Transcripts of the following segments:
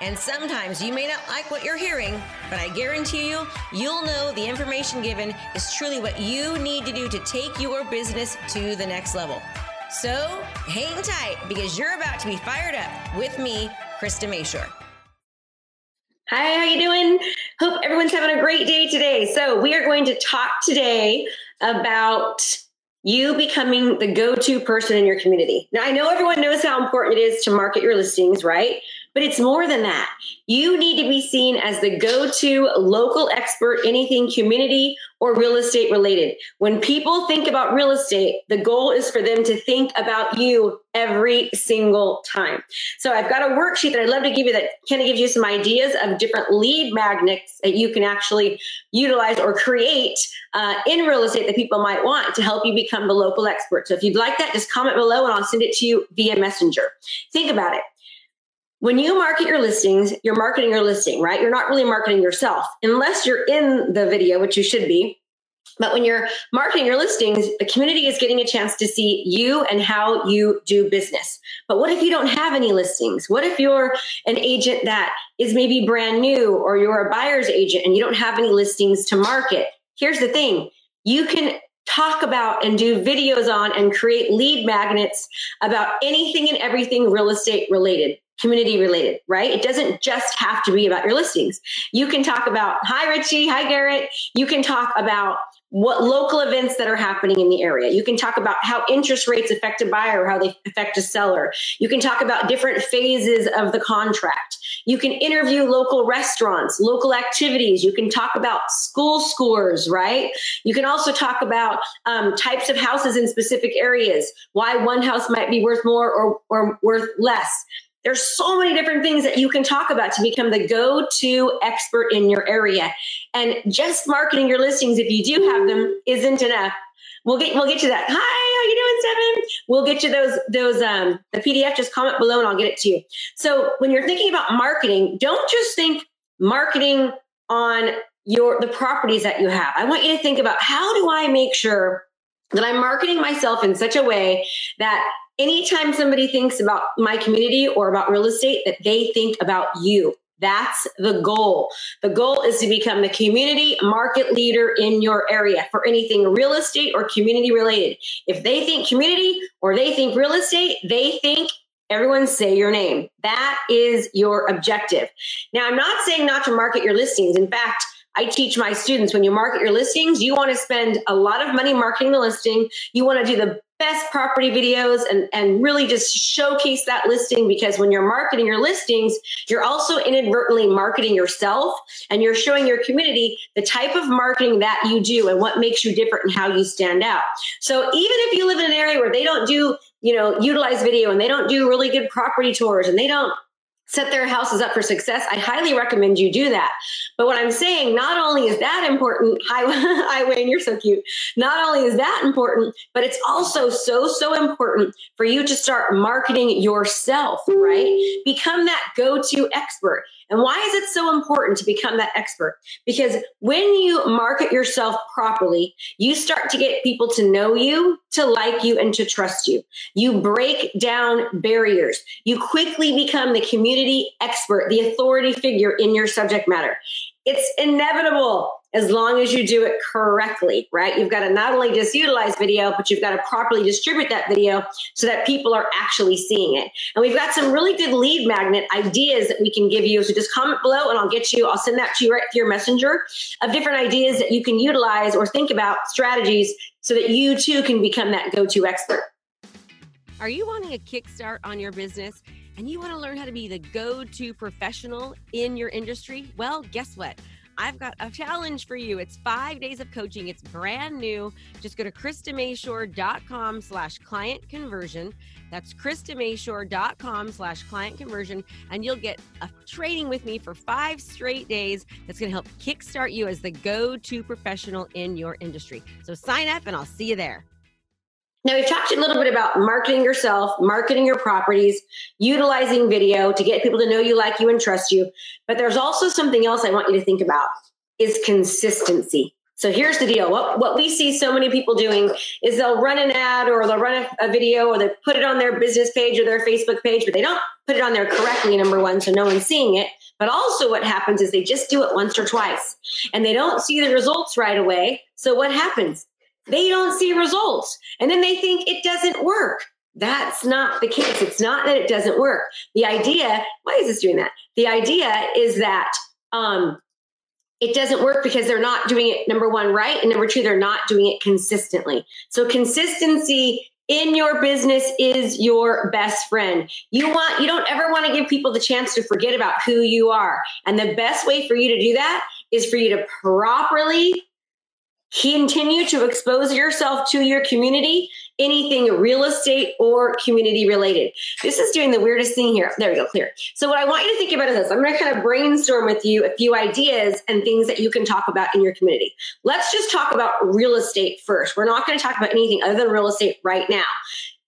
And sometimes you may not like what you're hearing, but I guarantee you, you'll know the information given is truly what you need to do to take your business to the next level. So hang tight because you're about to be fired up with me, Krista Mashore. Hi, how you doing? Hope everyone's having a great day today. So we are going to talk today about you becoming the go-to person in your community. Now I know everyone knows how important it is to market your listings, right? But it's more than that. You need to be seen as the go to local expert, anything community or real estate related. When people think about real estate, the goal is for them to think about you every single time. So I've got a worksheet that I'd love to give you that kind of gives you some ideas of different lead magnets that you can actually utilize or create uh, in real estate that people might want to help you become the local expert. So if you'd like that, just comment below and I'll send it to you via messenger. Think about it when you market your listings, you're marketing your listing, right? You're not really marketing yourself unless you're in the video, which you should be. But when you're marketing your listings, the community is getting a chance to see you and how you do business. But what if you don't have any listings? What if you're an agent that is maybe brand new or you're a buyer's agent and you don't have any listings to market? Here's the thing you can talk about and do videos on and create lead magnets about anything and everything real estate related community related, right? It doesn't just have to be about your listings. You can talk about, hi, Richie, hi, Garrett. You can talk about what local events that are happening in the area. You can talk about how interest rates affect a buyer how they affect a seller. You can talk about different phases of the contract. You can interview local restaurants, local activities. You can talk about school scores, right? You can also talk about um, types of houses in specific areas, why one house might be worth more or, or worth less there's so many different things that you can talk about to become the go-to expert in your area. And just marketing your listings, if you do have them, isn't enough. We'll get we'll get to that. Hi, how you doing, Seven? We'll get you those those um the PDF. Just comment below and I'll get it to you. So when you're thinking about marketing, don't just think marketing on your the properties that you have. I want you to think about how do I make sure that I'm marketing myself in such a way that anytime somebody thinks about my community or about real estate, that they think about you. That's the goal. The goal is to become the community market leader in your area for anything real estate or community related. If they think community or they think real estate, they think everyone say your name. That is your objective. Now, I'm not saying not to market your listings. In fact, I teach my students when you market your listings, you want to spend a lot of money marketing the listing. You want to do the best property videos and, and really just showcase that listing because when you're marketing your listings, you're also inadvertently marketing yourself and you're showing your community the type of marketing that you do and what makes you different and how you stand out. So even if you live in an area where they don't do, you know, utilize video and they don't do really good property tours and they don't set their houses up for success, I highly recommend you do that. But what I'm saying, not only is that important, hi, Wayne, you're so cute. Not only is that important, but it's also so, so important for you to start marketing yourself, right? Become that go to expert. And why is it so important to become that expert? Because when you market yourself properly, you start to get people to know you, to like you, and to trust you. You break down barriers. You quickly become the community expert, the authority figure in your subject matter. It's inevitable as long as you do it correctly, right? You've got to not only just utilize video, but you've got to properly distribute that video so that people are actually seeing it. And we've got some really good lead magnet ideas that we can give you. So just comment below and I'll get you, I'll send that to you right through your messenger of different ideas that you can utilize or think about strategies so that you too can become that go to expert. Are you wanting a kickstart on your business? and you want to learn how to be the go to professional in your industry? Well, guess what? I've got a challenge for you. It's five days of coaching. It's brand new. Just go to KristaMashore.com slash client conversion. That's KristaMashore.com slash client conversion. And you'll get a training with me for five straight days that's going to help kickstart you as the go-to professional in your industry. So sign up and I'll see you there. Now, we've talked a little bit about marketing yourself, marketing your properties, utilizing video to get people to know you, like you, and trust you. But there's also something else I want you to think about is consistency. So here's the deal. What, what we see so many people doing is they'll run an ad or they'll run a, a video or they put it on their business page or their Facebook page, but they don't put it on there correctly, number one, so no one's seeing it. But also what happens is they just do it once or twice and they don't see the results right away. So what happens? They don't see results. And then they think it doesn't work. That's not the case. It's not that it doesn't work. The idea, why is this doing that? The idea is that um, it doesn't work because they're not doing it, number one, right. And number two, they're not doing it consistently. So consistency in your business is your best friend. You want you don't ever want to give people the chance to forget about who you are. And the best way for you to do that is for you to properly Continue to expose yourself to your community, anything real estate or community related. This is doing the weirdest thing here. There we go, clear. So, what I want you to think about is this I'm going to kind of brainstorm with you a few ideas and things that you can talk about in your community. Let's just talk about real estate first. We're not going to talk about anything other than real estate right now.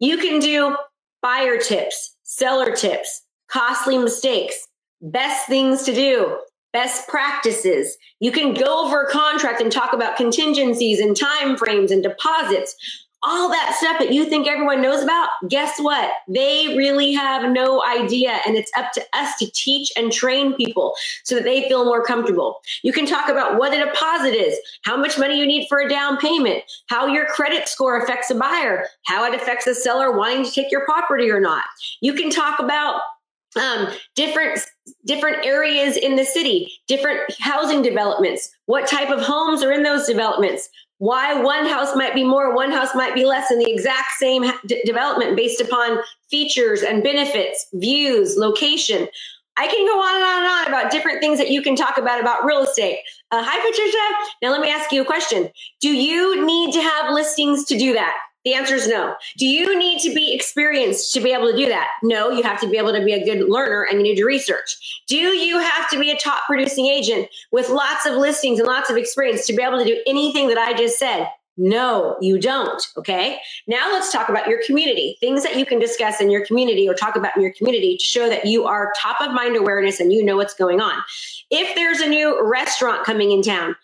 You can do buyer tips, seller tips, costly mistakes, best things to do, best practices. You can go over a contract and talk about contingencies and time frames and deposits. All that stuff that you think everyone knows about, guess what? They really have no idea. And it's up to us to teach and train people so that they feel more comfortable. You can talk about what a deposit is, how much money you need for a down payment, how your credit score affects a buyer, how it affects a seller wanting to take your property or not. You can talk about um, different different areas in the city, different housing developments, what type of homes are in those developments, why one house might be more, one house might be less in the exact same d- development based upon features and benefits, views, location. I can go on and on and on about different things that you can talk about about real estate. Uh, hi, Patricia. Now, let me ask you a question. Do you need to have listings to do that? The answer is no. Do you need to be experienced to be able to do that? No, you have to be able to be a good learner and you need to research. Do you have to be a top producing agent with lots of listings and lots of experience to be able to do anything that I just said? No, you don't. Okay. Now let's talk about your community, things that you can discuss in your community or talk about in your community to show that you are top of mind awareness and you know what's going on. If there's a new restaurant coming in town,